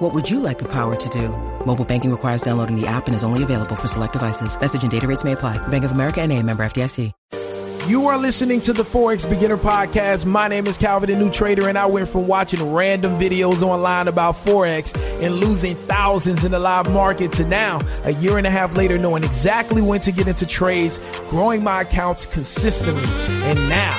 What would you like the power to do? Mobile banking requires downloading the app and is only available for select devices. Message and data rates may apply. Bank of America and a member FDIC. You are listening to the Forex Beginner Podcast. My name is Calvin, the new trader, and I went from watching random videos online about Forex and losing thousands in the live market to now, a year and a half later, knowing exactly when to get into trades, growing my accounts consistently. And now,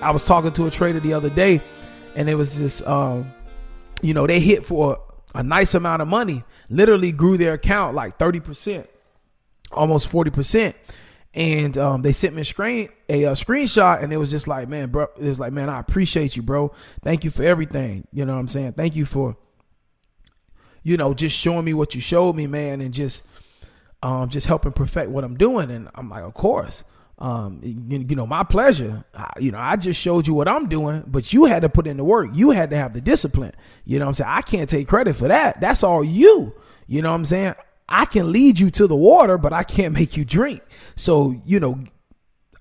I was talking to a trader the other day, and it was just, um, you know, they hit for a nice amount of money, literally grew their account like 30%, almost 40%. And um, they sent me a screen a, a, screenshot, and it was just like, man, bro, it was like, man, I appreciate you, bro. Thank you for everything. You know what I'm saying? Thank you for, you know, just showing me what you showed me, man, and just, um, just helping perfect what I'm doing. And I'm like, of course um, you, you, know, my pleasure. I, you know, I just showed you what I'm doing, but you had to put in the work. You had to have the discipline. You know I'm saying? I can't take credit for that. That's all you. You know what I'm saying? I can lead you to the water, but I can't make you drink. So, you know,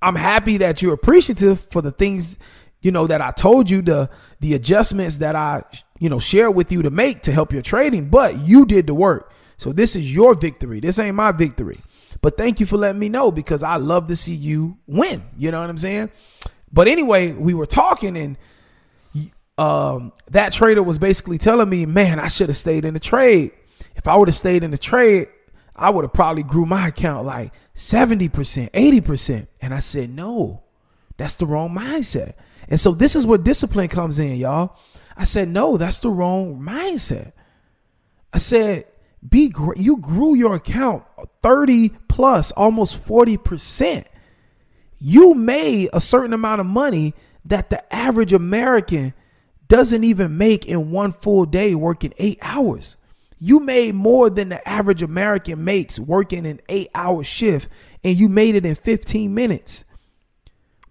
I'm happy that you're appreciative for the things, you know, that I told you, the the adjustments that I, you know, share with you to make to help your trading, but you did the work. So this is your victory. This ain't my victory. But thank you for letting me know because I love to see you win. You know what I'm saying? But anyway, we were talking and um, that trader was basically telling me, man, I should have stayed in the trade. If I would have stayed in the trade, I would have probably grew my account like 70%, 80%. And I said, no, that's the wrong mindset. And so this is where discipline comes in, y'all. I said, no, that's the wrong mindset. I said, be. You grew your account 30 plus, almost 40%. You made a certain amount of money that the average American doesn't even make in one full day working eight hours. You made more than the average American makes working an eight hour shift, and you made it in 15 minutes.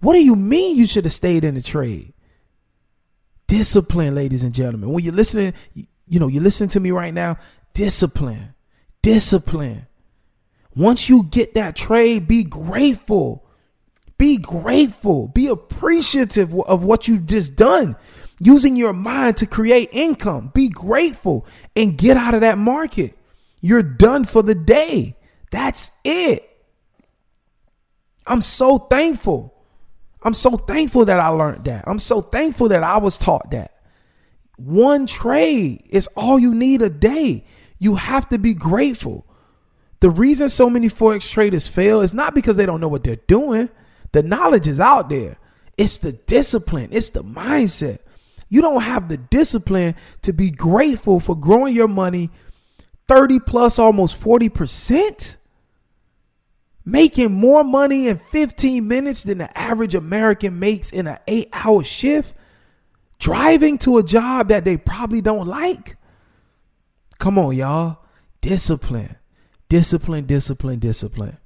What do you mean you should have stayed in the trade? Discipline, ladies and gentlemen. When you're listening, you know, you're listening to me right now, discipline. Discipline. Once you get that trade, be grateful. Be grateful. Be appreciative of what you've just done. Using your mind to create income. Be grateful and get out of that market. You're done for the day. That's it. I'm so thankful. I'm so thankful that I learned that. I'm so thankful that I was taught that. One trade is all you need a day. You have to be grateful. The reason so many Forex traders fail is not because they don't know what they're doing. The knowledge is out there. It's the discipline, it's the mindset. You don't have the discipline to be grateful for growing your money 30 plus almost 40%. Making more money in 15 minutes than the average American makes in an eight hour shift. Driving to a job that they probably don't like. Come on, y'all. Discipline. Discipline, discipline, discipline.